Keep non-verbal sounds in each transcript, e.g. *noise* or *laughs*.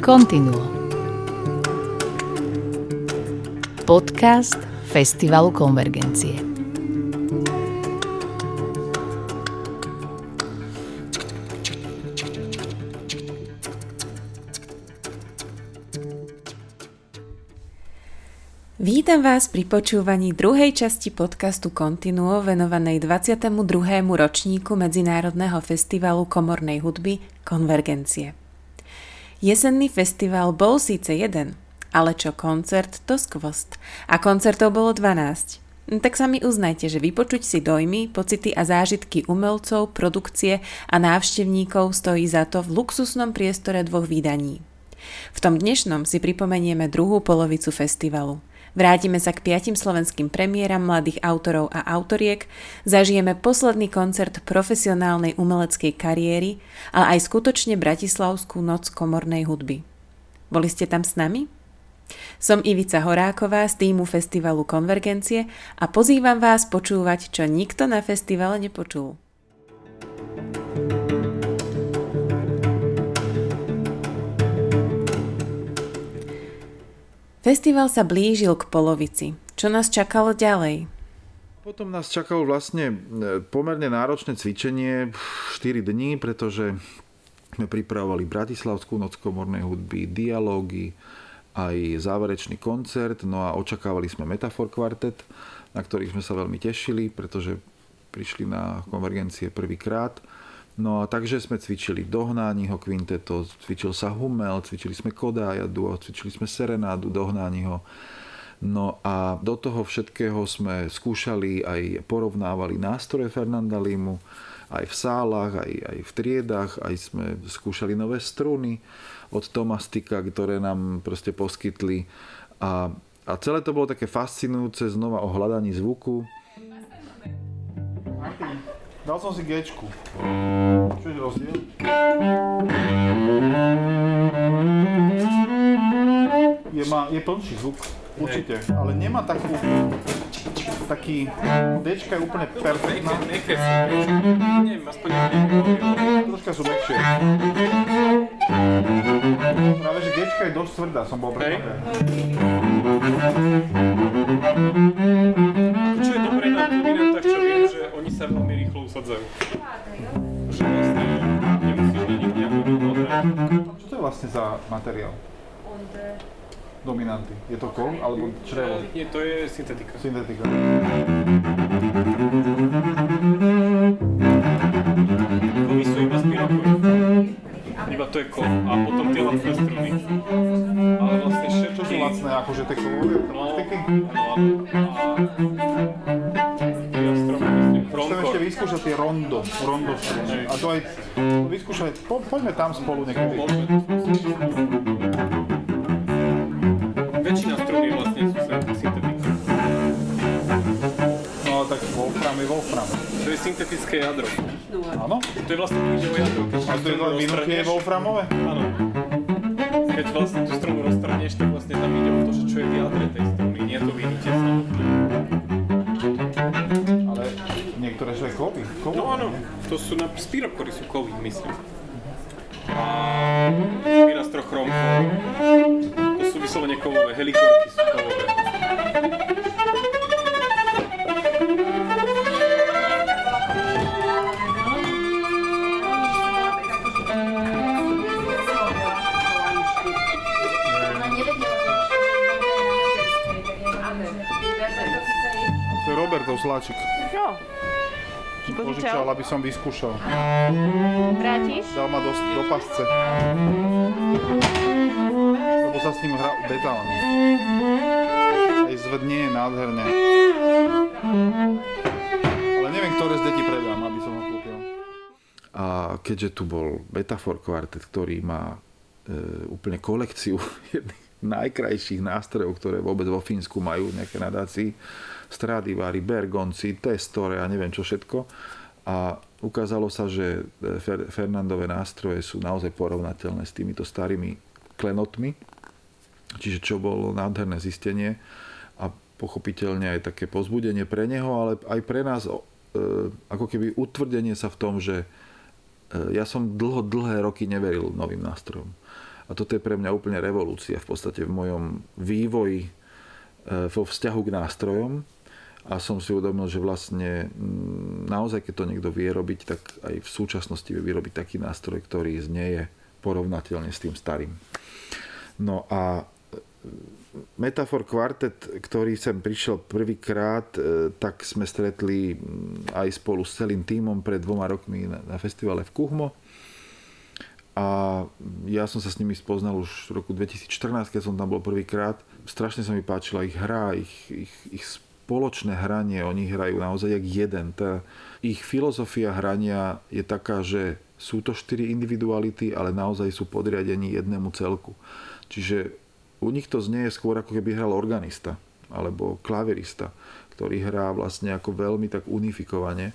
Continuo Podcast Festivalu Konvergencie Vítam vás pri počúvaní druhej časti podcastu Continuo venovanej 22. ročníku Medzinárodného festivalu komornej hudby Konvergencie. Jesenný festival bol síce jeden, ale čo koncert, to skvost. A koncertov bolo 12. Tak sa mi uznajte, že vypočuť si dojmy, pocity a zážitky umelcov, produkcie a návštevníkov stojí za to v luxusnom priestore dvoch výdaní. V tom dnešnom si pripomenieme druhú polovicu festivalu – Vrátime sa k piatim slovenským premiéram mladých autorov a autoriek, zažijeme posledný koncert profesionálnej umeleckej kariéry, ale aj skutočne Bratislavskú noc komornej hudby. Boli ste tam s nami? Som Ivica Horáková z týmu festivalu Konvergencie a pozývam vás počúvať, čo nikto na festivale nepočul. Festival sa blížil k polovici. Čo nás čakalo ďalej? Potom nás čakalo vlastne e, pomerne náročné cvičenie 4 dní, pretože sme pripravovali Bratislavskú noc komornej hudby, dialógy, aj záverečný koncert, no a očakávali sme Metafor kvartet, na ktorých sme sa veľmi tešili, pretože prišli na konvergencie prvýkrát. No a takže sme cvičili Dohnániho kvinteto, cvičil sa Hummel, cvičili sme Kodája cvičili sme Serenádu Dohnániho. No a do toho všetkého sme skúšali aj porovnávali nástroje Fernanda Limu, aj v sálach, aj, aj v triedach, aj sme skúšali nové struny od Tomastika, ktoré nám proste poskytli. A, a celé to bolo také fascinujúce znova o hľadaní zvuku. Dal som si Gčku. Čo je rozdiel? Je, má, je plnší zvuk, určite, ale nemá takú, taký, Dčka je úplne perfektná. Meké sú, neviem, aspoň Troška sú mekšie. Práve, že Gčka je dosť tvrdá, som bol prekvapený. Čo je dobré na dominantách, čo viem, že oni sa veľmi usadzajú. Že vlastne nemusíš. Čo to je vlastne za materiál? Dominanty. Je to kov alebo črevo? Nie, to je syntetika. Syntetika. Kovy sú iba spirokový. Iba to je kov. A potom tie lacné struny. Ale vlastne všetky... Čo sú lacné, akože tie kovové No, plastiky? áno, Fronkor. ešte vyskúšať tie rondo, rondo struny. A to aj vyskúšať, po, poďme tam spolu niekedy. Väčšina strún je vlastne sú syntetika. No tak Wolfram je Wolfram. To je syntetické jadro. Áno? To je vlastne kľúčové jadro. A to je vynutie Wolframové? Áno. Keď vlastne tú strunu roztrhneš, tak vlastne tam ide o to, že čo je v jadre tej struny, nie je to vynutie samotné. Kovové. No áno, to sú na spirokory sú kovy, myslím. A spirastrochrom to sú vyslovene kovové, helikorky sú kovové. To je Robertov sláčik. No, Požičal, aby som vyskúšal. vrátiš? Dal ma do, do pasce. Lebo sa s ním hrá detálne. Aj zvednie je nádherne. Ale neviem, ktoré z detí predám, aby som ho kúpil. A keďže tu bol Metafor kvartet, ktorý má e, úplne kolekciu *laughs* jedných najkrajších nástrojov, ktoré vôbec vo Fínsku majú nejaké nadácii, Stradivari, Bergonci, Testore a neviem čo všetko. A ukázalo sa, že e, Fer- Fernandové nástroje sú naozaj porovnateľné s týmito starými klenotmi. Čiže čo bolo nádherné zistenie a pochopiteľne aj také pozbudenie pre neho, ale aj pre nás e, ako keby utvrdenie sa v tom, že e, ja som dlho, dlhé roky neveril novým nástrojom. A toto je pre mňa úplne revolúcia v podstate v mojom vývoji vo vzťahu k nástrojom. A som si uvedomil, že vlastne mm, naozaj, keď to niekto vie robiť, tak aj v súčasnosti vie vyrobiť taký nástroj, ktorý znieje porovnateľne s tým starým. No a Metafor kvartet, ktorý sem prišiel prvýkrát, e, tak sme stretli mm, aj spolu s celým tímom pred dvoma rokmi na festivale v Kuhmo. A ja som sa s nimi spoznal už v roku 2014, keď som tam bol prvýkrát. Strašne sa mi páčila ich hra, ich, ich, ich spoločné hranie. Oni hrajú naozaj jak jeden. Tá, ich filozofia hrania je taká, že sú to štyri individuality, ale naozaj sú podriadení jednému celku. Čiže u nich to znie skôr ako keby hral organista alebo klaverista, ktorý hrá vlastne ako veľmi tak unifikovane.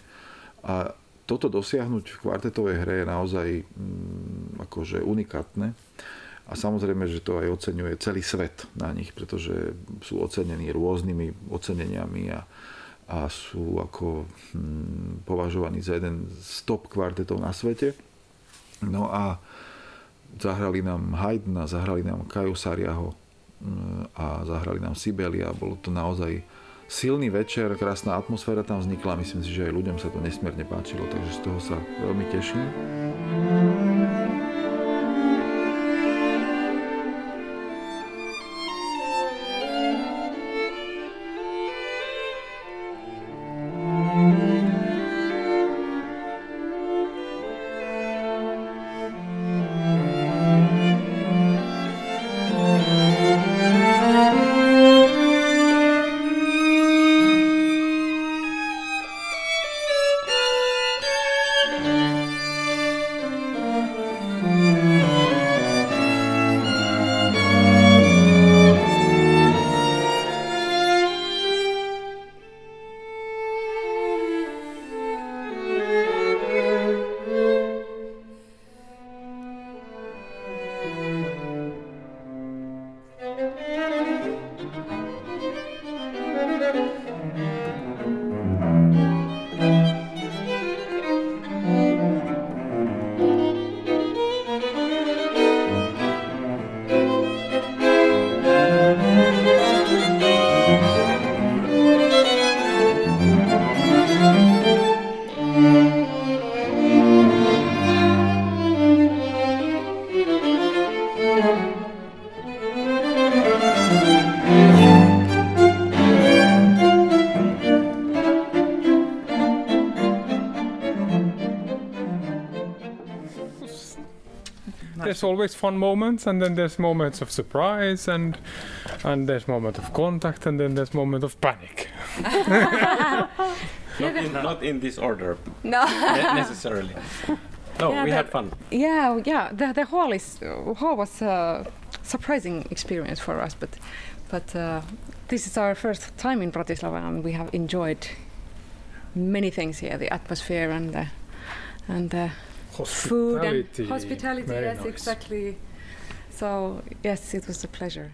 A toto dosiahnuť v kvartetovej hre je naozaj mm, akože unikátne. A samozrejme, že to aj oceňuje celý svet na nich, pretože sú ocenení rôznymi oceneniami a, a sú ako hm, považovaní za jeden z top kvartetov na svete. No a zahrali nám Haydna, zahrali nám Kaju Sariaho a zahrali nám Sibelia. Bolo to naozaj silný večer, krásna atmosféra tam vznikla. Myslím si, že aj ľuďom sa to nesmierne páčilo, takže z toho sa veľmi teším. There's always fun moments and then there's moments of surprise and and there's moment of contact and then there's moment of panic *laughs* not, in, not in this order No. ne- necessarily no Yeah, we had fun Yeah, yeah. The the hall is hall was a surprising experience for us, but but uh, this is our first time in Bratislava, and we have enjoyed many things here: the atmosphere and the and the food and hospitality. Very yes, nice. exactly. So yes, it was a pleasure.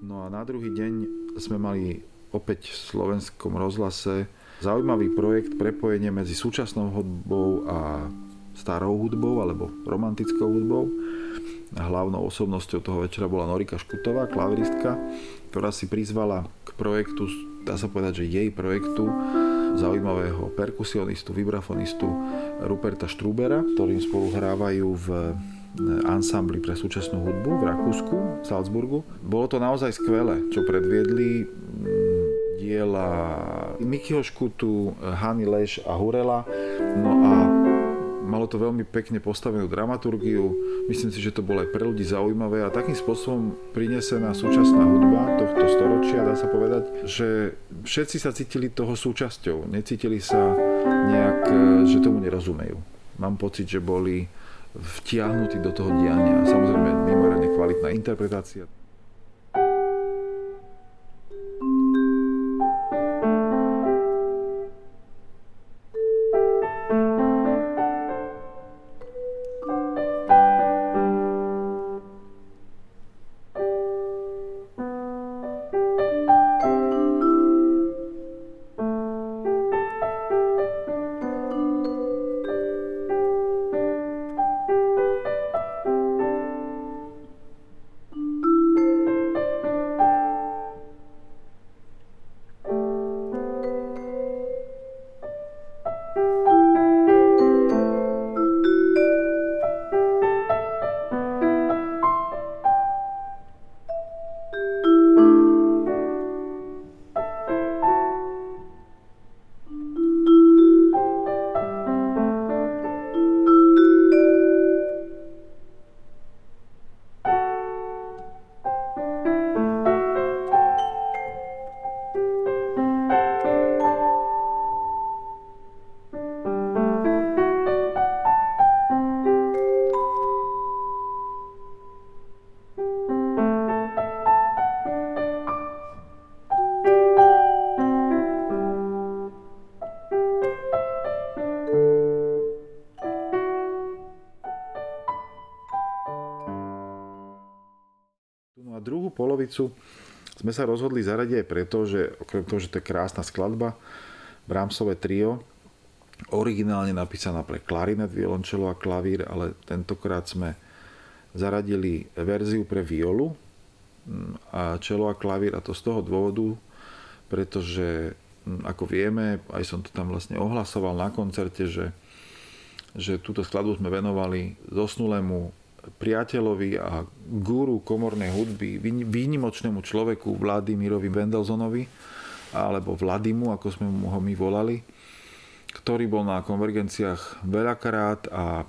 No a na druhý deň sme mali opäť v slovenskom rozhlase zaujímavý projekt prepojenie medzi súčasnou hudbou a starou hudbou alebo romantickou hudbou. A hlavnou osobnosťou toho večera bola Norika Škutová, klaviristka, ktorá si prizvala k projektu, dá sa povedať, že jej projektu zaujímavého perkusionistu, vibrafonistu Ruperta Štrúbera, ktorým spolu hrávajú v ansambli pre súčasnú hudbu v Rakúsku, v Salzburgu. Bolo to naozaj skvelé, čo predviedli mm, diela Mikyho Škutu, Hany Leš a Hurela. No a malo to veľmi pekne postavenú dramaturgiu. Myslím si, že to bolo aj pre ľudí zaujímavé a takým spôsobom prinesená súčasná hudba tohto storočia, dá sa povedať, že všetci sa cítili toho súčasťou. Necítili sa nejak, e, že tomu nerozumejú. Mám pocit, že boli vtiahnutí do toho diania. Samozrejme, mimoriadne kvalitná interpretácia. Polovicu sme sa rozhodli zaradiť aj preto, že okrem toho, že to je krásna skladba, Brahmsové trio, originálne napísaná pre klarinet, violončelo a klavír, ale tentokrát sme zaradili verziu pre violu mm, a čelo a klavír a to z toho dôvodu, pretože mm, ako vieme, aj som to tam vlastne ohlasoval na koncerte, že, že túto skladbu sme venovali zosnulému priateľovi a guru komornej hudby, výnimočnému človeku Vladimirovi Vendelzonovi, alebo Vladimu, ako sme mu ho my volali, ktorý bol na konvergenciách veľakrát a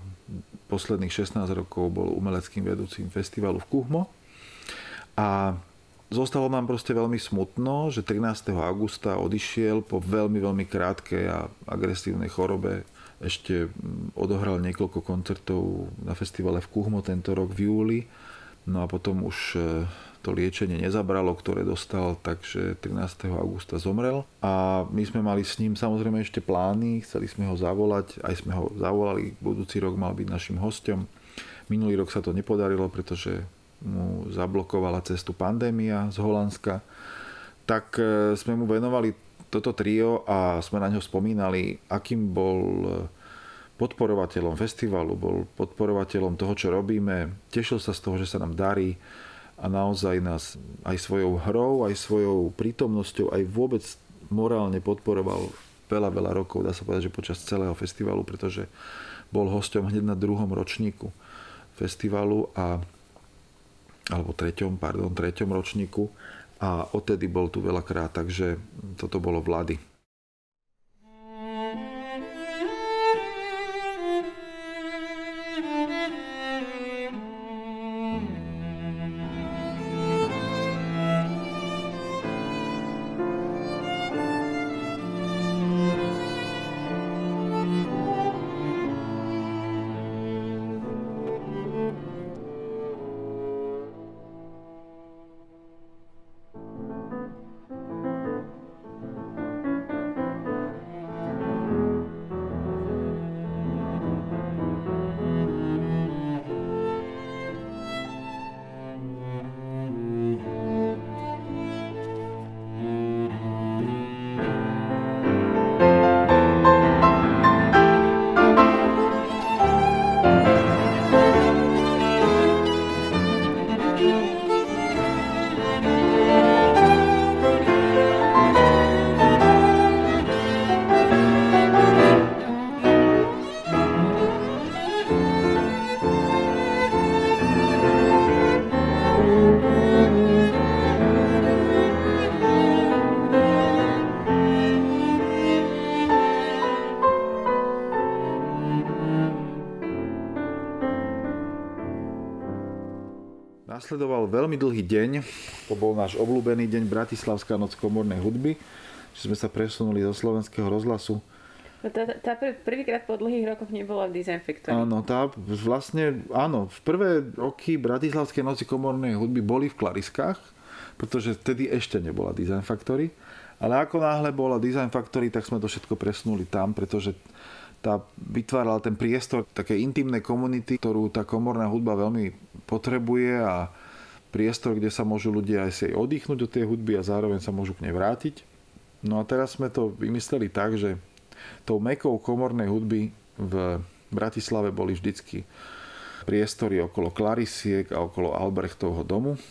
posledných 16 rokov bol umeleckým vedúcim festivalu v Kuhmo. A zostalo nám proste veľmi smutno, že 13. augusta odišiel po veľmi, veľmi krátkej a agresívnej chorobe ešte mm, odohral niekoľko koncertov na festivale v Kuhmo tento rok v júli. No a potom už e, to liečenie nezabralo, ktoré dostal, takže 13. augusta zomrel. A my sme mali s ním samozrejme ešte plány, chceli sme ho zavolať, aj sme ho zavolali, budúci rok mal byť našim hostom. Minulý rok sa to nepodarilo, pretože mu zablokovala cestu pandémia z Holandska. Tak e, sme mu venovali toto trio a sme na ňo spomínali, akým bol podporovateľom festivalu, bol podporovateľom toho, čo robíme, tešil sa z toho, že sa nám darí a naozaj nás aj svojou hrou, aj svojou prítomnosťou, aj vôbec morálne podporoval veľa, veľa rokov, dá sa povedať, že počas celého festivalu, pretože bol hosťom hneď na druhom ročníku festivalu a alebo treťom, pardon, treťom ročníku a odtedy bol tu veľakrát, takže toto bolo vlády. Nasledoval veľmi dlhý deň, to bol náš obľúbený deň Bratislavská noc komornej hudby, že sme sa presunuli zo slovenského rozhlasu. No tá, tá prvýkrát po dlhých rokoch nebola v Design Factory. Áno, tá vlastne, áno, v prvé roky Bratislavskej noci komornej hudby boli v Klariskách, pretože vtedy ešte nebola Design Factory. Ale ako náhle bola Design Factory, tak sme to všetko presunuli tam, pretože tá vytvárala ten priestor také intimnej komunity, ktorú tá komorná hudba veľmi potrebuje a priestor, kde sa môžu ľudia aj si oddychnúť do tej hudby a zároveň sa môžu k nej vrátiť. No a teraz sme to vymysleli tak, že tou mekou komornej hudby v Bratislave boli vždycky priestory okolo Klarisiek a okolo Albrechtovho domu,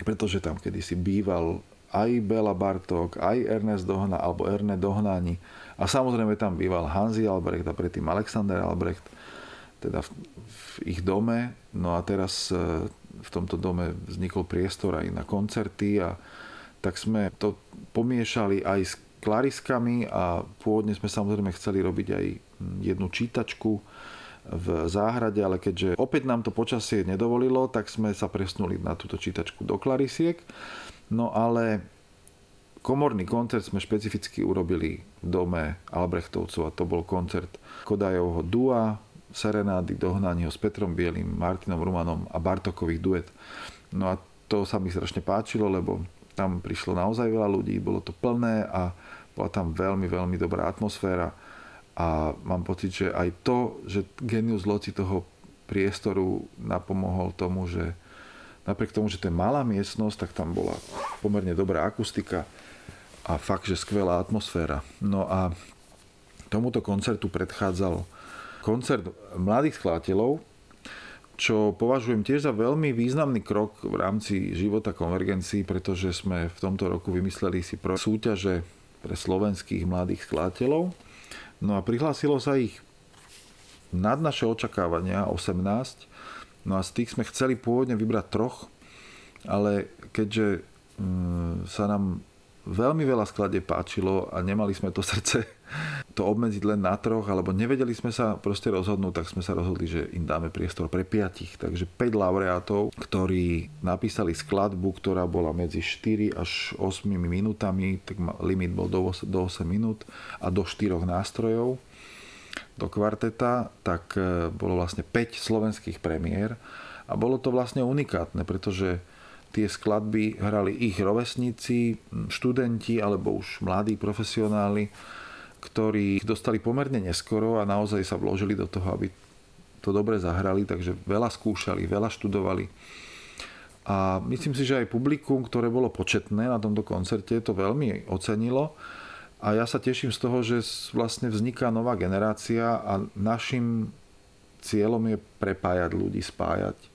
pretože tam kedysi býval aj Bela Bartok, aj Ernest Dohna alebo Erne Dohnáni a samozrejme tam býval Hansi Albrecht a predtým Alexander Albrecht teda v, v ich dome. No a teraz e, v tomto dome vznikol priestor aj na koncerty a tak sme to pomiešali aj s klariskami a pôvodne sme samozrejme chceli robiť aj jednu čítačku v záhrade, ale keďže opäť nám to počasie nedovolilo, tak sme sa presnuli na túto čítačku do klarisiek. No ale komorný koncert sme špecificky urobili v dome Albrechtovcov a to bol koncert Kodajovho Dua, serenády, dohnanie s Petrom Bielým, Martinom Rumanom a Bartokových duet. No a to sa mi strašne páčilo, lebo tam prišlo naozaj veľa ľudí, bolo to plné a bola tam veľmi, veľmi dobrá atmosféra a mám pocit, že aj to, že genius loci toho priestoru napomohol tomu, že napriek tomu, že to je malá miestnosť, tak tam bola pomerne dobrá akustika a fakt, že skvelá atmosféra. No a tomuto koncertu predchádzal koncert mladých skladateľov, čo považujem tiež za veľmi významný krok v rámci života konvergencií, pretože sme v tomto roku vymysleli si pro súťaže pre slovenských mladých skladateľov. No a prihlásilo sa ich nad naše očakávania 18. No a z tých sme chceli pôvodne vybrať troch, ale keďže mm, sa nám veľmi veľa skladie páčilo a nemali sme to *laughs* srdce to obmedziť len na troch, alebo nevedeli sme sa proste rozhodnúť, tak sme sa rozhodli, že im dáme priestor pre piatich. Takže 5 laureátov, ktorí napísali skladbu, ktorá bola medzi 4 až 8 minútami, tak limit bol do 8, do 8 minút a do 4 nástrojov do kvarteta, tak e, bolo vlastne 5 slovenských premiér a bolo to vlastne unikátne, pretože tie skladby hrali ich rovesníci, študenti alebo už mladí profesionáli, ktorí dostali pomerne neskoro a naozaj sa vložili do toho, aby to dobre zahrali, takže veľa skúšali, veľa študovali. A myslím si, že aj publikum, ktoré bolo početné na tomto koncerte, to veľmi ocenilo. A ja sa teším z toho, že vlastne vzniká nová generácia a našim cieľom je prepájať ľudí, spájať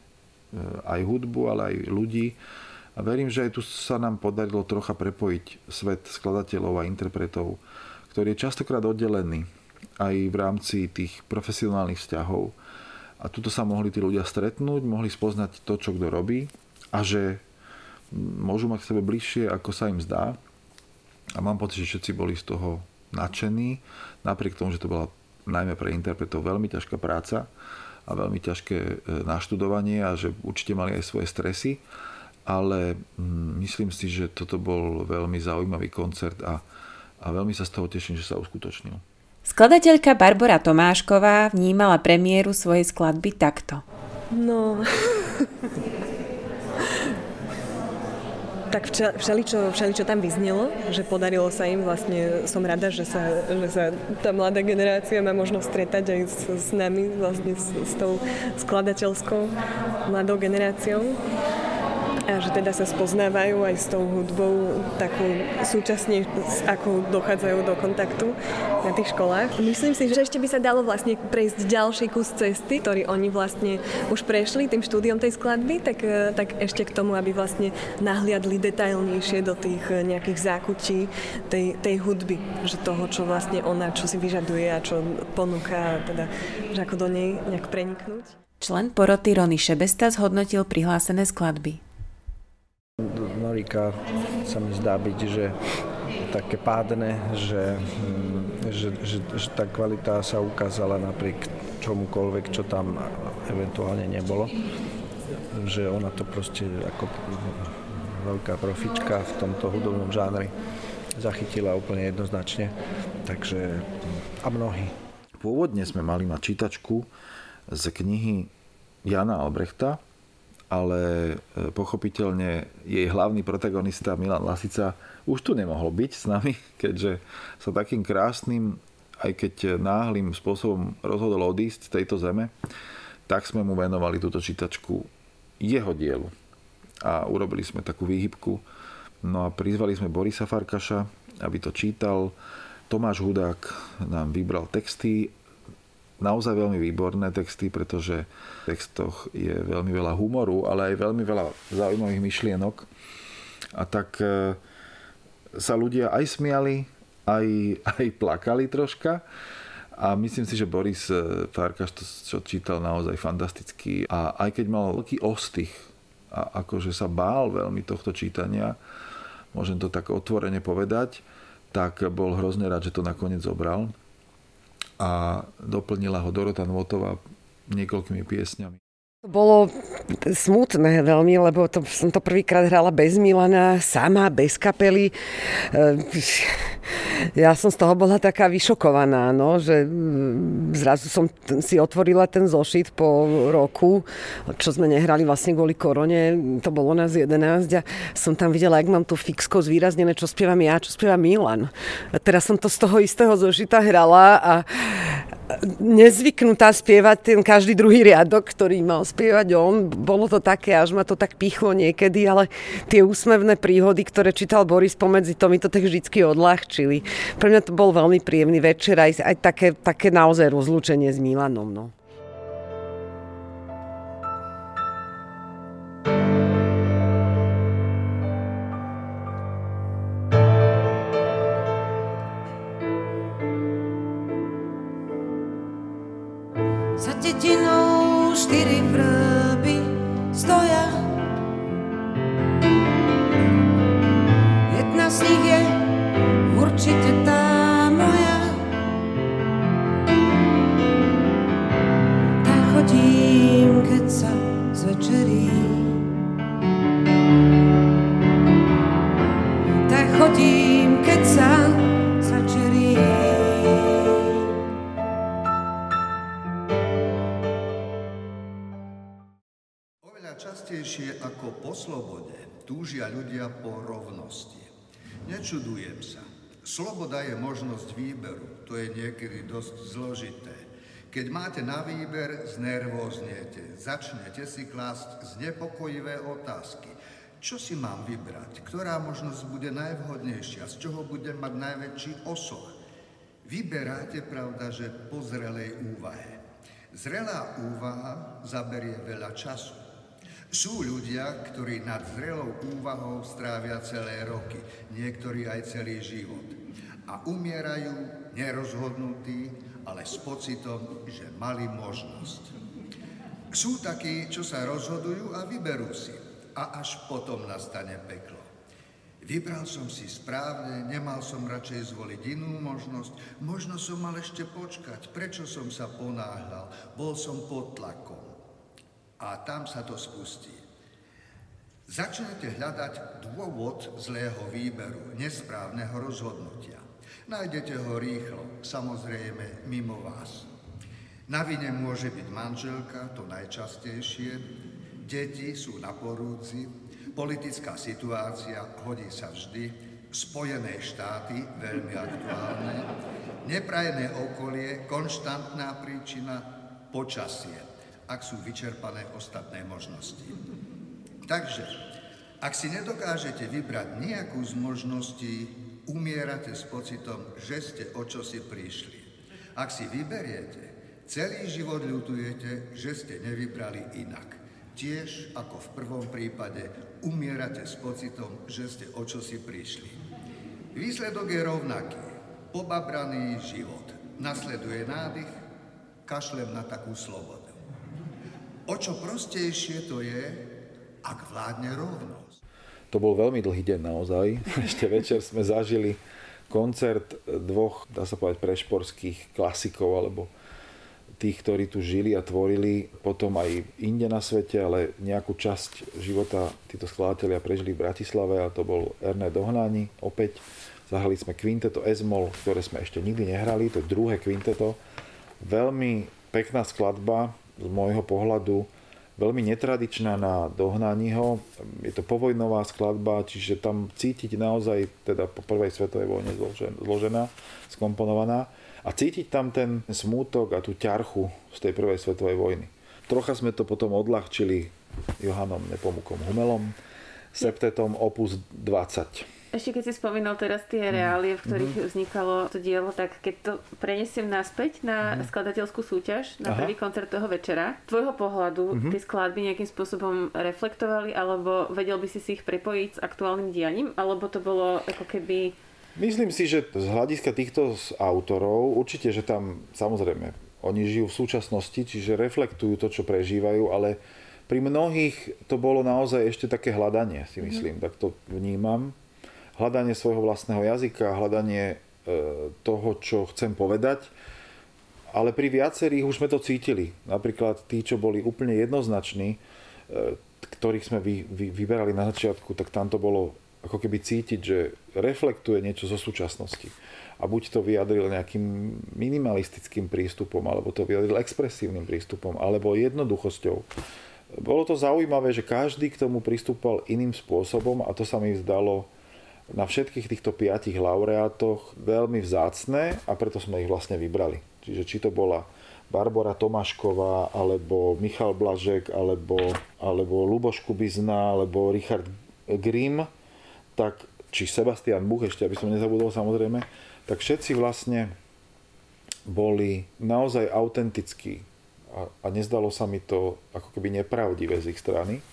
Eh, aj hudbu, ale aj ľudí. A verím, že aj tu sa nám podarilo trocha prepojiť svet skladateľov a interpretov, ktorý je častokrát oddelený aj v rámci tých profesionálnych vzťahov. A tuto sa mohli tí ľudia stretnúť, mohli spoznať to, čo kto robí a že môžu mať k sebe bližšie, ako sa im zdá. A mám pocit, že všetci boli z toho nadšení, napriek tomu, že to bola najmä pre interpretov veľmi ťažká práca a veľmi ťažké e, naštudovanie a že určite mali aj svoje stresy, ale mm, myslím si, že toto bol veľmi zaujímavý koncert a, a veľmi sa z toho teším, že sa uskutočnil. Skladateľka Barbara Tomášková vnímala premiéru svojej skladby takto. No, *laughs* tak všeličo, všeličo tam vyznelo, že podarilo sa im. Vlastne som rada, že sa, že sa tá mladá generácia má možnosť stretať aj s, s nami, vlastne s, s tou skladateľskou mladou generáciou a že teda sa spoznávajú aj s tou hudbou takú súčasne, ako dochádzajú do kontaktu na tých školách. Myslím si, že ešte by sa dalo vlastne prejsť ďalší kus cesty, ktorý oni vlastne už prešli tým štúdiom tej skladby, tak, e, tak ešte k tomu, aby vlastne nahliadli detailnejšie do tých e, nejakých zákutí tej, tej hudby, že toho, čo vlastne ona, čo si vyžaduje a čo ponúka, teda, že ako do nej nejak preniknúť. Člen poroty Rony Šebesta zhodnotil prihlásené skladby. Norika sa mi zdá byť, že také pádne, že, mm, že, že, že tá kvalita sa ukázala napriek čomukoľvek, čo tam eventuálne nebolo. Že ona to proste ako veľká profička v tomto hudobnom žánri zachytila úplne jednoznačne. Takže a mnohí. Pôvodne sme mali mať čítačku z knihy Jana Albrechta, ale e, pochopiteľne jej hlavný protagonista Milan Lasica už tu nemohol byť s nami, *laughs* keďže sa takým krásnym, aj keď náhlým spôsobom rozhodol odísť z tejto zeme, tak sme mu venovali túto čítačku jeho dielu. A urobili sme takú výhybku. No a prizvali sme Borisa Farkaša, aby to čítal. Tomáš Hudák nám vybral texty naozaj veľmi výborné texty, pretože v textoch je veľmi veľa humoru, ale aj veľmi veľa zaujímavých myšlienok. A tak e, sa ľudia aj smiali, aj, aj plakali troška. A myslím si, že Boris e, Farkaš to, čo čítal naozaj fantasticky. A aj keď mal veľký ostych, a akože sa bál veľmi tohto čítania, môžem to tak otvorene povedať, tak bol hrozne rád, že to nakoniec zobral a doplnila ho Dorota Nvotová niekoľkými piesňami. Bolo smutné veľmi, lebo to, som to prvýkrát hrala bez Milana, sama, bez kapely. E, ja som z toho bola taká vyšokovaná, no, že mm, zrazu som si otvorila ten zošit po roku, čo sme nehrali vlastne kvôli korone, to bolo nás 11 a som tam videla, jak mám tu fixko zvýraznené, čo spievam ja, čo spieva Milan. A teraz som to z toho istého zošita hrala a nezvyknutá spievať ten každý druhý riadok, ktorý mal spievať on. Bolo to také, až ma to tak pichlo niekedy, ale tie úsmevné príhody, ktoré čítal Boris pomedzi to, mi to tak vždycky odľahčili. Pre mňa to bol veľmi príjemný večer, aj, aj také, také naozaj rozlúčenie s Milanom. No. si je určite tá moja. Tá chodím, keď sa zvečerí. Tá chodím, keď sa. Oveľa častejšie ako po slobode túžia ľudia po rovnosti. Nečudujem sa. Sloboda je možnosť výberu. To je niekedy dosť zložité. Keď máte na výber, znervóznete. Začnete si klásť znepokojivé otázky. Čo si mám vybrať? Ktorá možnosť bude najvhodnejšia? Z čoho budem mať najväčší osoch? Vyberáte, pravda, že po zrelej úvahe. Zrelá úvaha zaberie veľa času. Sú ľudia, ktorí nad zrelou úvahou strávia celé roky, niektorí aj celý život. A umierajú nerozhodnutí, ale s pocitom, že mali možnosť. Sú takí, čo sa rozhodujú a vyberú si. A až potom nastane peklo. Vybral som si správne, nemal som radšej zvoliť inú možnosť, možno som mal ešte počkať, prečo som sa ponáhľal, bol som pod tlakom a tam sa to spustí. Začnete hľadať dôvod zlého výberu, nesprávneho rozhodnutia. Nájdete ho rýchlo, samozrejme mimo vás. Na vine môže byť manželka, to najčastejšie, deti sú na porúdzi, politická situácia hodí sa vždy, Spojené štáty, veľmi aktuálne, neprajené okolie, konštantná príčina, počasie ak sú vyčerpané ostatné možnosti. Takže, ak si nedokážete vybrať nejakú z možností, umierate s pocitom, že ste o čo si prišli. Ak si vyberiete, celý život ľutujete, že ste nevybrali inak. Tiež ako v prvom prípade umierate s pocitom, že ste o čo si prišli. Výsledok je rovnaký. Pobabraný život. Nasleduje nádych, kašlem na takú slobodu. O čo prostejšie to je, ak vládne rovnosť. To bol veľmi dlhý deň naozaj. *laughs* Ešte večer sme zažili koncert dvoch, dá sa povedať, prešporských klasikov, alebo tých, ktorí tu žili a tvorili, potom aj inde na svete, ale nejakú časť života títo skladatelia prežili v Bratislave a to bol Erne Dohnáni opäť. Zahrali sme kvinteto Esmol, ktoré sme ešte nikdy nehrali, to je druhé kvinteto. Veľmi pekná skladba, z môjho pohľadu veľmi netradičná na Dohnaniho. Je to povojnová skladba, čiže tam cítiť naozaj, teda po prvej svetovej vojne zložená, skomponovaná a cítiť tam ten smútok a tú ťarchu z tej prvej svetovej vojny. Trocha sme to potom odľahčili Johanom Nepomukom Humelom, septetom opus 20. Ešte keď si spomínal teraz tie mhm. reálie, v ktorých mm-hmm. vznikalo to dielo, tak keď to prenesiem naspäť na mm-hmm. skladateľskú súťaž, na Aha. prvý koncert toho večera, tvojho pohľadu mm-hmm. tie skladby nejakým spôsobom reflektovali, alebo vedel by si si ich prepojiť s aktuálnym dianím, alebo to bolo ako keby... Myslím si, že z hľadiska týchto autorov, určite, že tam samozrejme, oni žijú v súčasnosti, čiže reflektujú to, čo prežívajú, ale pri mnohých to bolo naozaj ešte také hľadanie, si mhm. myslím, mm-hmm. tak to vnímam hľadanie svojho vlastného jazyka, hľadanie e, toho, čo chcem povedať. Ale pri viacerých už sme to cítili. Napríklad tí, čo boli úplne jednoznační, e, ktorých sme vy, vy, vyberali na začiatku, tak tam to bolo ako keby cítiť, že reflektuje niečo zo súčasnosti. A buď to vyjadril nejakým minimalistickým prístupom, alebo to vyjadril expresívnym prístupom, alebo jednoduchosťou. Bolo to zaujímavé, že každý k tomu pristúpal iným spôsobom a to sa mi zdalo na všetkých týchto piatich laureátoch veľmi vzácne a preto sme ich vlastne vybrali. Čiže či to bola Barbara Tomášková, alebo Michal Blažek, alebo, alebo Luboš Kubizna, alebo Richard Grimm, tak, či Sebastian Buch, ešte aby som nezabudol samozrejme, tak všetci vlastne boli naozaj autentickí a, a nezdalo sa mi to ako keby nepravdivé z ich strany.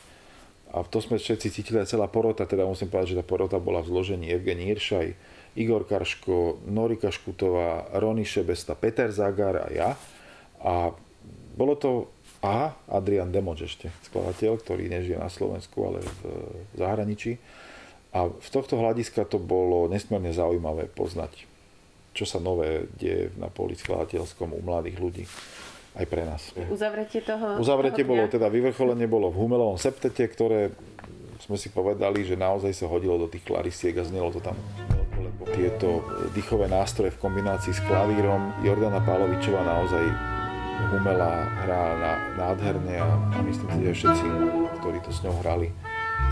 A to sme všetci cítili aj celá porota, teda musím povedať, že tá porota bola v zložení Evgeni Iršaj, Igor Karško, Norika Škutová, Rony Šebesta, Peter Zagar a ja. A bolo to a Adrian Demoč ešte, skladateľ, ktorý nežije na Slovensku, ale v zahraničí. A v tohto hľadiska to bolo nesmierne zaujímavé poznať, čo sa nové deje na poli skladateľskom u mladých ľudí aj pre nás. Uzavretie toho... Uzavretie toho bolo, teda vyvrcholenie bolo v Humelovom septete, ktoré sme si povedali, že naozaj sa hodilo do tých klarisiek a znelo to tam lebo tieto dýchové nástroje v kombinácii s klavírom Jordana Pálovičová naozaj Humela hrá na, nádherne a, a myslím si, že všetci, ktorí to s ňou hrali,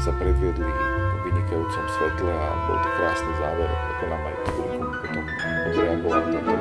sa predviedli po vynikajúcom svetle a bol to krásny záver, ako nám aj publikum potom odreagoval tento,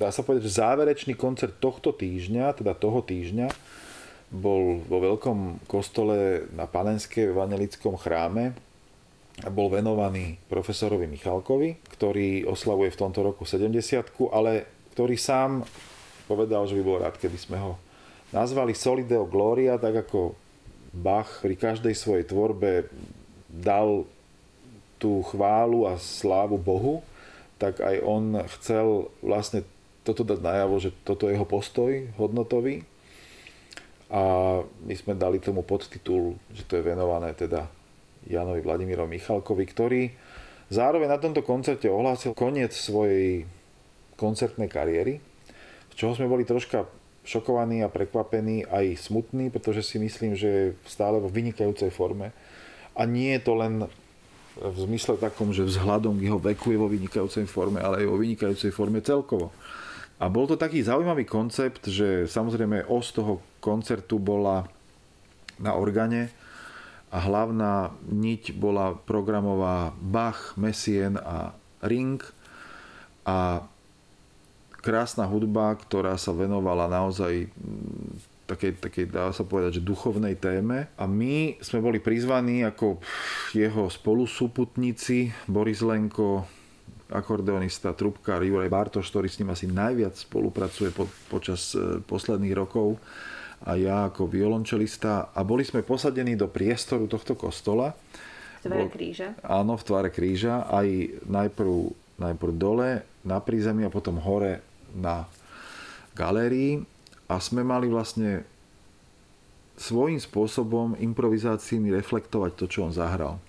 dá sa povedať, že záverečný koncert tohto týždňa, teda toho týždňa, bol vo veľkom kostole na Panenskej evangelickom chráme a bol venovaný profesorovi Michalkovi, ktorý oslavuje v tomto roku 70 ale ktorý sám povedal, že by bol rád, keby sme ho nazvali Solideo Gloria, tak ako Bach pri každej svojej tvorbe dal tú chválu a slávu Bohu, tak aj on chcel vlastne toto dať najavo, že toto je jeho postoj hodnotový a my sme dali tomu podtitul, že to je venované teda Janovi Vladimírovi Michalkovi, ktorý zároveň na tomto koncerte ohlásil koniec svojej koncertnej kariéry, z čoho sme boli troška šokovaní a prekvapení, aj smutní, pretože si myslím, že je stále vo vynikajúcej forme. A nie je to len v zmysle takom, že vzhľadom jeho veku je vo vynikajúcej forme, ale aj vo vynikajúcej forme celkovo. A bol to taký zaujímavý koncept, že samozrejme os toho koncertu bola na organe a hlavná niť bola programová Bach, Messien a Ring a krásna hudba, ktorá sa venovala naozaj takej, takej, dá sa povedať, že duchovnej téme. A my sme boli prizvaní ako jeho spolusúputníci Boris Lenko, akordeonista, trubkár Juraj Bartoš, ktorý s ním asi najviac spolupracuje po, počas e, posledných rokov a ja ako violončelista a boli sme posadení do priestoru tohto kostola. V tvare kríža? Áno, v tvare kríža, aj najprv, najprv dole na prízemí a potom hore na galérii a sme mali vlastne svojím spôsobom improvizáciami reflektovať to, čo on zahral.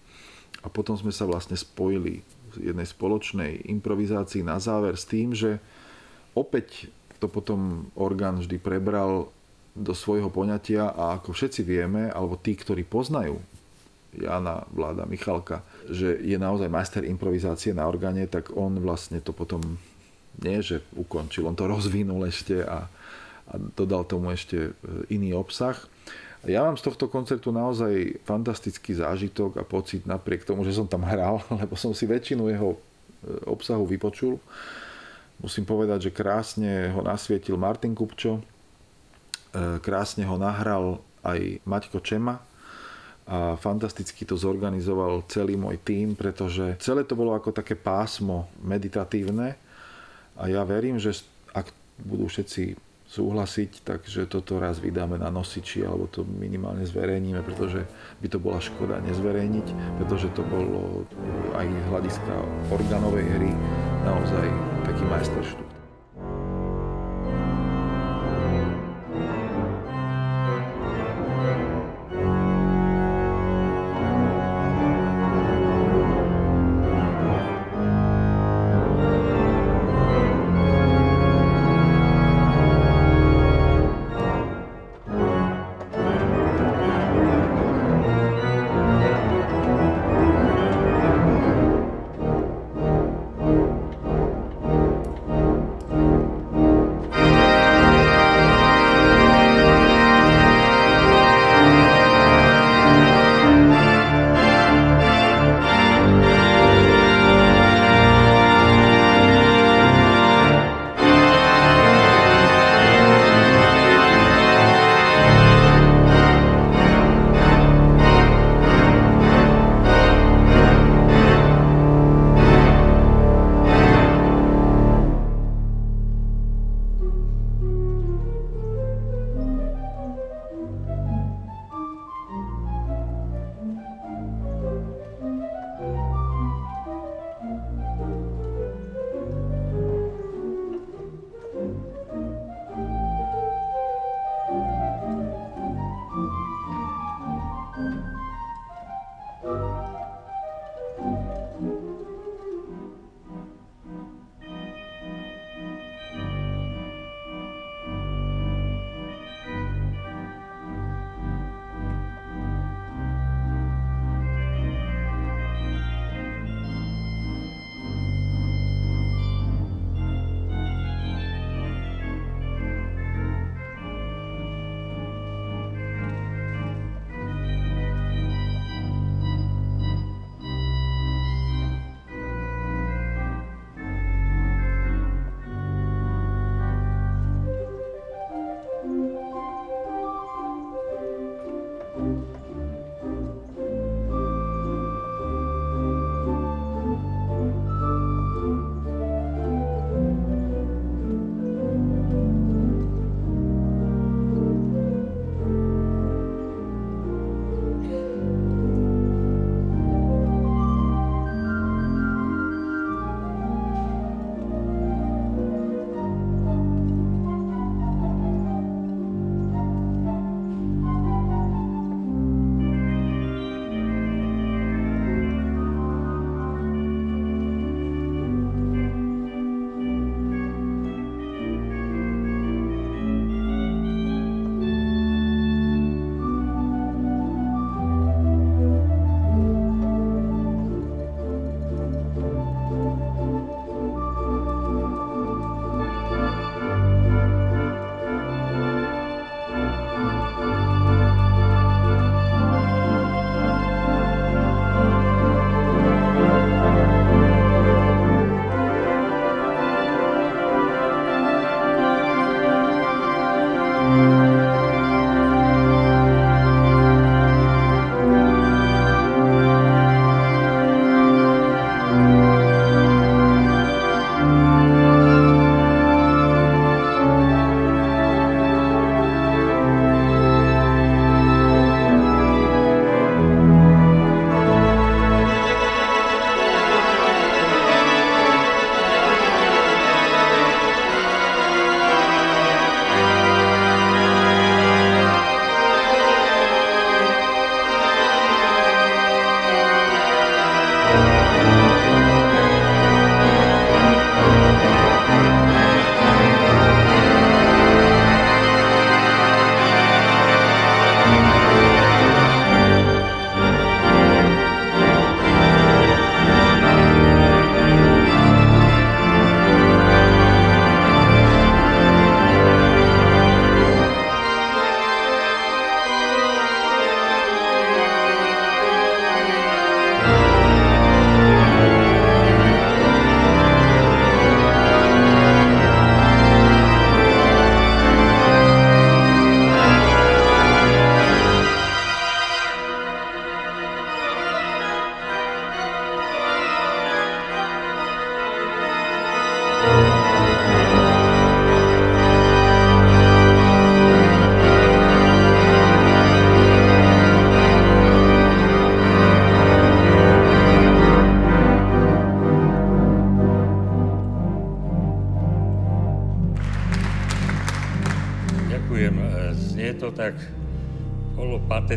A potom sme sa vlastne spojili jednej spoločnej improvizácii na záver s tým, že opäť to potom orgán vždy prebral do svojho poňatia a ako všetci vieme, alebo tí, ktorí poznajú Jana Vláda Michalka, že je naozaj majster improvizácie na orgáne, tak on vlastne to potom nie, že ukončil, on to rozvinul ešte a, a dodal tomu ešte e, iný obsah. Ja mám z tohto koncertu naozaj fantastický zážitok a pocit napriek tomu, že som tam hral, *laughs* lebo som si väčšinu jeho e, obsahu vypočul. Musím povedať, že krásne ho nasvietil Martin Kupčo, e, krásne ho nahral aj Maťko Čema a fantasticky to zorganizoval celý môj tím, pretože celé to bolo ako také pásmo meditatívne a ja verím, že ak budú všetci súhlasiť, takže toto raz vydáme na nosiči alebo to minimálne zverejníme, pretože by to bola škoda nezverejniť, pretože to bolo aj z hľadiska organovej hry naozaj taký majsterštúk.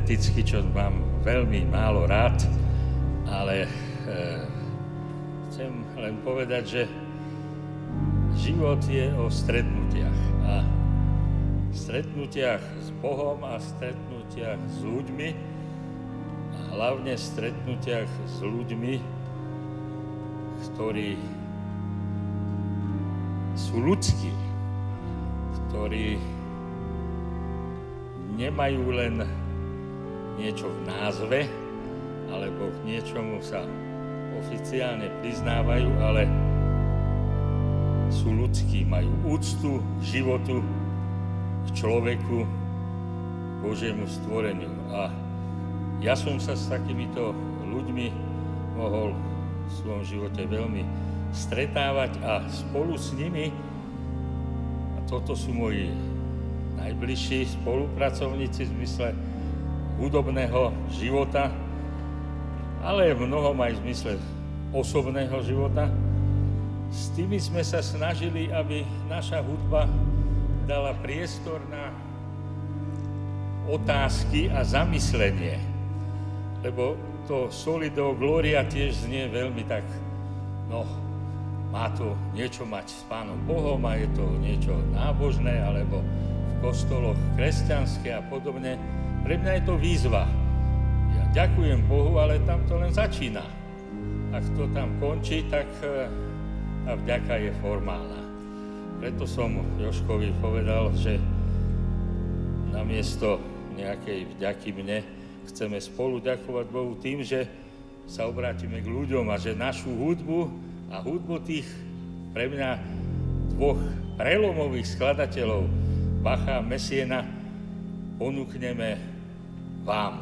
Polopateticky, čo mám veľmi málo rád, ale e, chcem len povedať, že život je o stretnutiach. A stretnutiach s Bohom a stretnutiach s ľuďmi a hlavne stretnutiach s ľuďmi, ktorí sú ľudskí, ktorí nemajú len niečo v názve, alebo k niečomu sa oficiálne priznávajú, ale sú ľudskí, majú úctu k životu, k človeku, Božiemu stvoreniu. A ja som sa s takýmito ľuďmi mohol v svojom živote veľmi stretávať a spolu s nimi, a toto sú moji najbližší spolupracovníci v zmysle hudobného života, ale v mnohom aj v zmysle osobného života. S tými sme sa snažili, aby naša hudba dala priestor na otázky a zamyslenie. Lebo to Solido Gloria tiež znie veľmi tak, no, má to niečo mať s Pánom Bohom a je to niečo nábožné, alebo v kostoloch kresťanské a podobne. Pre mňa je to výzva. Ja ďakujem Bohu, ale tam to len začína. Ak to tam končí, tak eh, tá vďaka je formálna. Preto som Joškovi povedal, že namiesto nejakej vďaky mne chceme spolu ďakovať Bohu tým, že sa obrátime k ľuďom a že našu hudbu a hudbu tých pre mňa dvoch prelomových skladateľov, Bacha a Mesiena, ponúkneme vám.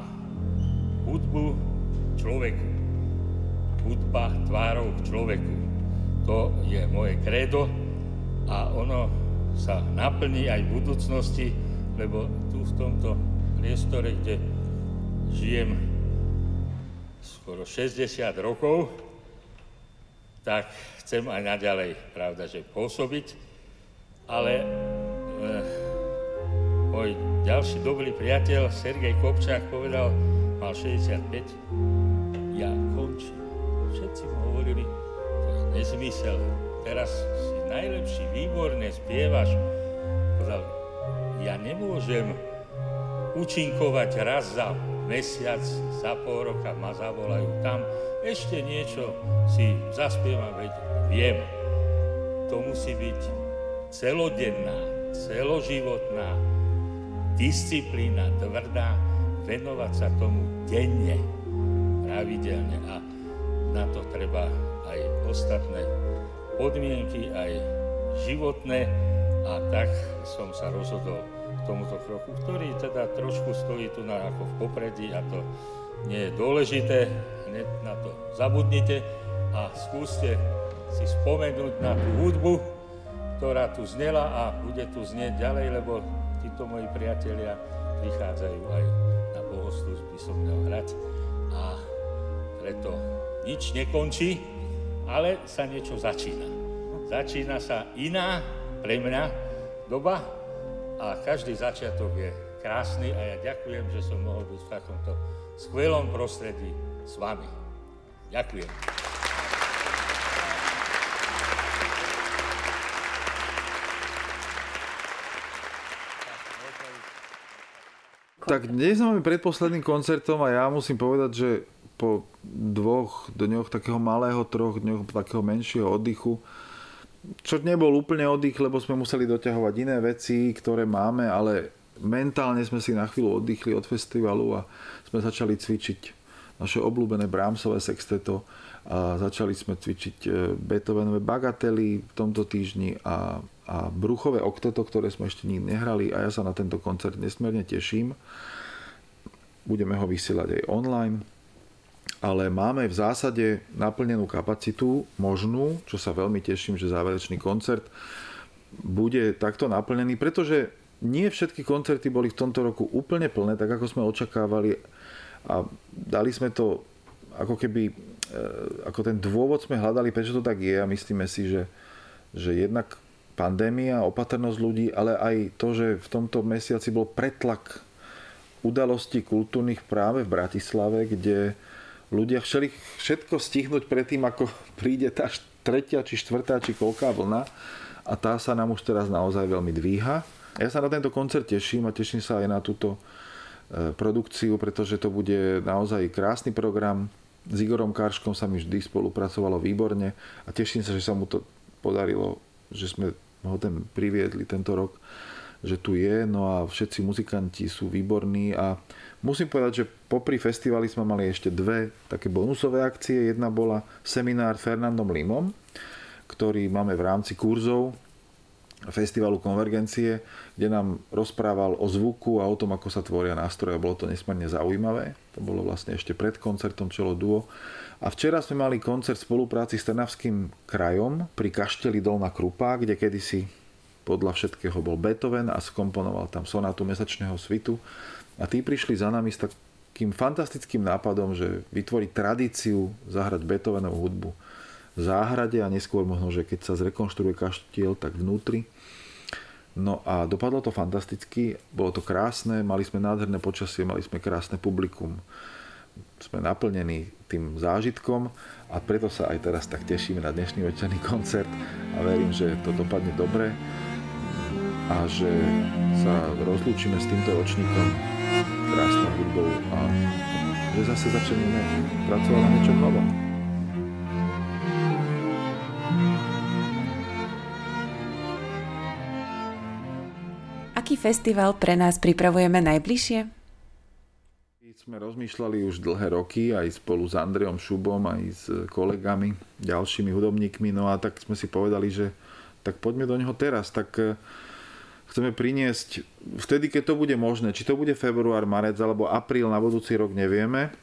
Hudbu človeku. Hudba tvárov k človeku. To je moje kredo a ono sa naplní aj v budúcnosti, lebo tu v tomto priestore, kde žijem skoro 60 rokov, tak chcem aj naďalej, pravda, že pôsobiť, ale e, môj ďalší dobrý priateľ Sergej Kopčák povedal, mal 65, ja končím. Všetci mu hovorili, to je nezmysel, teraz si najlepší, výborne spievaš. Povedal, ja nemôžem účinkovať raz za mesiac, za pol roka ma zavolajú tam, ešte niečo si zaspievam, veď viem. To musí byť celodenná, celoživotná disciplína, tvrdá, venovať sa tomu denne, pravidelne. A na to treba aj ostatné podmienky, aj životné. A tak som sa rozhodol k tomuto kroku, ktorý teda trošku stojí tu na, ako v popredí a to nie je dôležité, hneď na to zabudnite a skúste si spomenúť na tú hudbu, ktorá tu znela a bude tu znieť ďalej, lebo títo moji priatelia prichádzajú aj na bohoslužby som mňa hrať a preto nič nekončí, ale sa niečo začína. Začína sa iná pre mňa doba a každý začiatok je krásny a ja ďakujem, že som mohol byť v takomto skvelom prostredí s vami. Ďakujem. Tak dnes máme predposledným koncertom a ja musím povedať, že po dvoch dňoch takého malého, troch dňoch takého menšieho oddychu, čo nebol úplne oddych, lebo sme museli doťahovať iné veci, ktoré máme, ale mentálne sme si na chvíľu oddychli od festivalu a sme začali cvičiť naše obľúbené Brahmsové sexteto a začali sme cvičiť e, Beethovenové bagately v tomto týždni a, a Bruchové okteto, ktoré sme ešte nikdy nehrali a ja sa na tento koncert nesmierne teším. Budeme ho vysielať aj online ale máme v zásade naplnenú kapacitu možnú, čo sa veľmi teším, že záverečný koncert bude takto naplnený, pretože nie všetky koncerty boli v tomto roku úplne plné, tak ako sme očakávali a dali sme to ako keby, e, ako ten dôvod sme hľadali, prečo to tak je a myslíme si, že, že jednak pandémia, opatrnosť ľudí, ale aj to, že v tomto mesiaci bol pretlak udalostí kultúrnych práve v Bratislave, kde ľudia chceli všetko stihnúť predtým, ako *laughs* príde tá tretia, či štvrtá, či koľká vlna a tá sa nám už teraz naozaj veľmi dvíha. Ja sa na tento koncert teším a teším sa aj na túto produkciu, pretože to bude naozaj krásny program. S Igorom Karškom sa mi vždy spolupracovalo výborne a teším sa, že sa mu to podarilo, že sme ho ten priviedli tento rok, že tu je, no a všetci muzikanti sú výborní a musím povedať, že popri festivali sme mali ešte dve také bonusové akcie. Jedna bola seminár Fernandom Limom, ktorý máme v rámci kurzov festivalu Konvergencie, kde nám rozprával o zvuku a o tom, ako sa tvoria nástroje. Bolo to nesmierne zaujímavé. To bolo vlastne ešte pred koncertom Čelo Duo. A včera sme mali koncert v spolupráci s Trnavským krajom pri kašteli Dolná Krupa, kde kedysi podľa všetkého bol Beethoven a skomponoval tam sonátu mesačného svitu. A tí prišli za nami s takým fantastickým nápadom, že vytvoriť tradíciu zahrať Beethovenovú hudbu záhrade a neskôr možno, že keď sa zrekonštruuje kaštiel, tak vnútri. No a dopadlo to fantasticky, bolo to krásne, mali sme nádherné počasie, mali sme krásne publikum. Sme naplnení tým zážitkom a preto sa aj teraz tak tešíme na dnešný večerný koncert a verím, že to dopadne dobre a že sa rozlúčime s týmto ročníkom krásnou hudbou a že zase začneme pracovať na niečom novom. Aký festival pre nás pripravujeme najbližšie? Sme rozmýšľali už dlhé roky aj spolu s Andreom Šubom, aj s kolegami, ďalšími hudobníkmi, no a tak sme si povedali, že tak poďme do neho teraz, tak eh, chceme priniesť vtedy, keď to bude možné, či to bude február, marec alebo apríl na budúci rok, nevieme,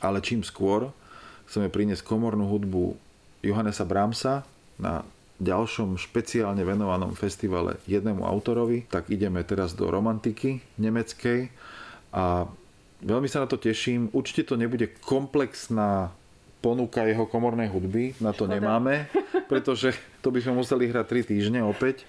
ale čím skôr chceme priniesť komornú hudbu Johannesa Bramsa na ďalšom špeciálne venovanom festivale jednému autorovi, tak ideme teraz do romantiky nemeckej a veľmi sa na to teším. Určite to nebude komplexná ponuka jeho komornej hudby, na to Škoda. nemáme, *laughs* pretože to by sme museli hrať 3 týždne opäť,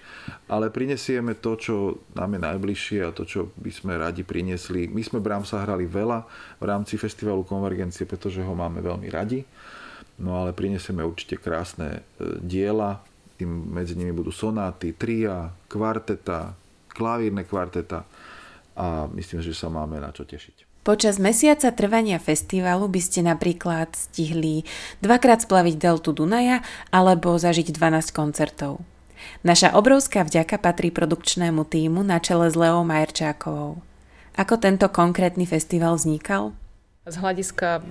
ale prinesieme to, čo nám je najbližšie a to, čo by sme radi priniesli. My sme Bramsa hrali veľa v rámci festivalu Konvergencie, pretože ho máme veľmi radi, no ale prinesieme určite krásne e, diela, tým medzi nimi budú sonáty, tria, kvarteta, klavírne kvarteta a myslím, že sa máme na čo tešiť. Počas mesiaca trvania festivalu by ste napríklad stihli dvakrát splaviť deltu Dunaja alebo zažiť 12 koncertov. Naša obrovská vďaka patrí produkčnému týmu na čele s Leou Majerčákovou. Ako tento konkrétny festival vznikal? Z hľadiska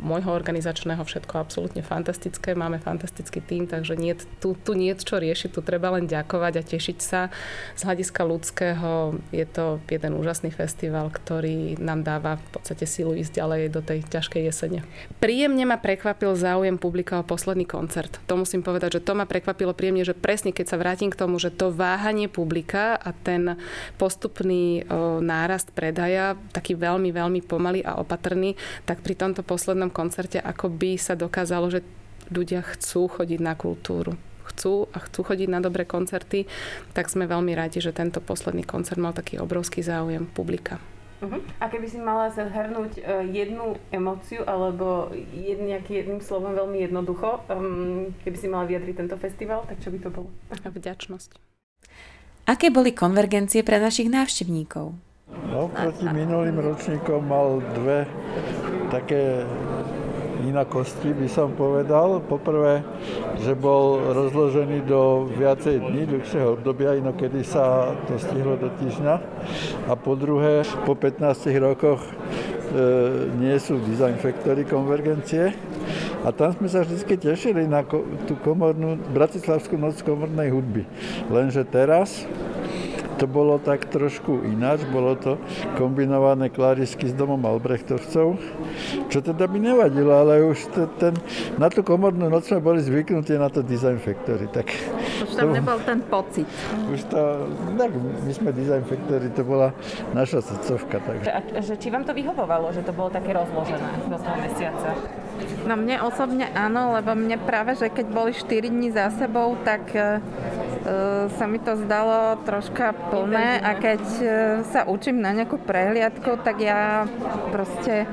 môjho organizačného všetko absolútne fantastické, máme fantastický tým, takže nie, tu, tu nie je čo riešiť, tu treba len ďakovať a tešiť sa. Z hľadiska ľudského je to jeden úžasný festival, ktorý nám dáva v podstate silu ísť ďalej do tej ťažkej jesene. Príjemne ma prekvapil záujem publika o posledný koncert. To musím povedať, že to ma prekvapilo príjemne, že presne keď sa vrátim k tomu, že to váhanie publika a ten postupný o, nárast predaja, taký veľmi, veľmi pomalý a opatrný, tak pri tomto poslednom koncerte ako by sa dokázalo, že ľudia chcú chodiť na kultúru chcú a chcú chodiť na dobré koncerty, tak sme veľmi radi, že tento posledný koncert mal taký obrovský záujem publika. Uh-huh. A keby si mala zhrnúť uh, jednu emóciu alebo jed, nejaký jedným slovom veľmi jednoducho, um, keby si mala vyjadriť tento festival, tak čo by to bolo? Vďačnosť. Aké boli konvergencie pre našich návštevníkov? No, proti minulým ročníkom mal dve také inakosti, by som povedal. Poprvé, že bol rozložený do viacej dní, dlhšieho obdobia, inokedy sa to stihlo do týždňa. A po druhé, po 15 rokoch e, nie sú dezinfektory konvergencie. A tam sme sa vždy tešili na tú komornú, Bratislavskú noc komornej hudby. Lenže teraz to to bolo tak trošku ináč, bolo to kombinované klarisky s domom Albrechtovcov, čo teda mi nevadilo, ale už te, ten, na tú komornú noc sme boli zvyknutí na to Design Factory. Tak už tam to, nebol ten pocit. Už to, tak my sme Design Factory, to bola naša srdcovka. Takže. A, že či vám to vyhovovalo, že to bolo také rozložené do toho mesiaca? No mne osobne áno, lebo mne práve, že keď boli 4 dní za sebou, tak uh, sa mi to zdalo troška plné a keď uh, sa učím na nejakú prehliadku, tak ja proste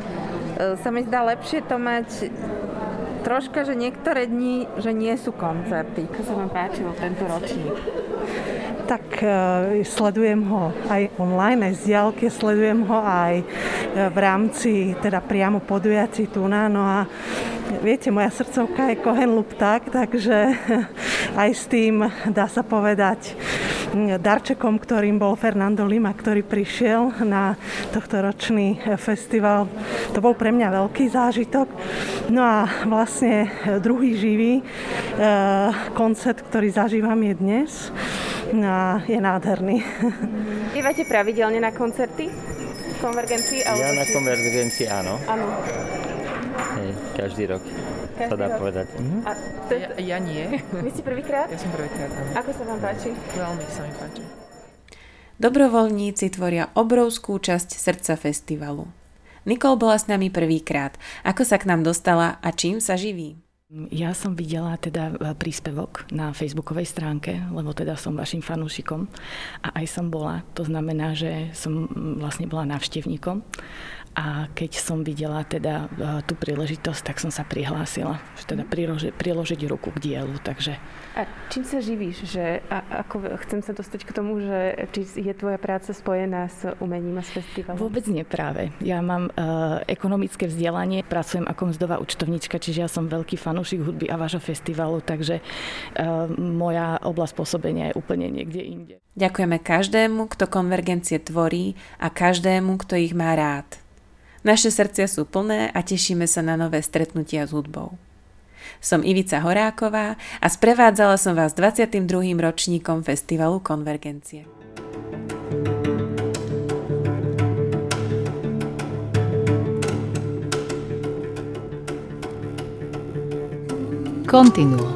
sa mi zdá lepšie to mať troška, že niektoré dni, že nie sú koncerty. Ako sa vám páčilo tento ročník? Tak uh, sledujem ho aj online, aj z diálky, sledujem ho aj v rámci teda priamo podujatí Tuna. No a viete, moja srdcovka je Kohen Lupták, takže *laughs* aj s tým dá sa povedať darčekom, ktorým bol Fernando Lima, ktorý prišiel na tohto ročný festival. To bol pre mňa veľký zážitok. No a vlastne druhý živý koncert, ktorý zažívam je dnes. No a je nádherný. *laughs* Idete pravidelne na koncerty? Konvergencii? Ja na konvergencii áno. Áno. Hej, každý rok každý sa dá rok. povedať. Mhm. A to... ja, ja nie. Vy ste prvýkrát? Ja som prvýkrát, áno. Ako sa vám páči? Veľmi sa mi páči. Dobrovoľníci tvoria obrovskú časť srdca festivalu. Nikol bola s nami prvýkrát. Ako sa k nám dostala a čím sa živí? Ja som videla teda e, príspevok na facebookovej stránke, lebo teda som vašim fanúšikom a aj som bola. To znamená, že som vlastne bola návštevníkom a keď som videla teda e, tú príležitosť, tak som sa prihlásila, že teda priloži, priložiť ruku k dielu, takže... A čím sa živíš? Že, a, ako, chcem sa dostať k tomu, že či je tvoja práca spojená s umením a s festivalom? Vôbec nie práve. Ja mám uh, ekonomické vzdelanie, pracujem ako mzdová účtovnička, čiže ja som veľký fanúšik hudby a vášho festivalu, takže uh, moja oblasť pôsobenia je úplne niekde inde. Ďakujeme každému, kto konvergencie tvorí a každému, kto ich má rád. Naše srdcia sú plné a tešíme sa na nové stretnutia s hudbou. Som Ivica Horáková a sprevádzala som vás 22. ročníkom festivalu Konvergencie. Continuo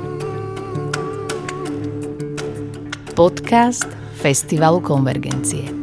Podcast Festivalu Konvergencie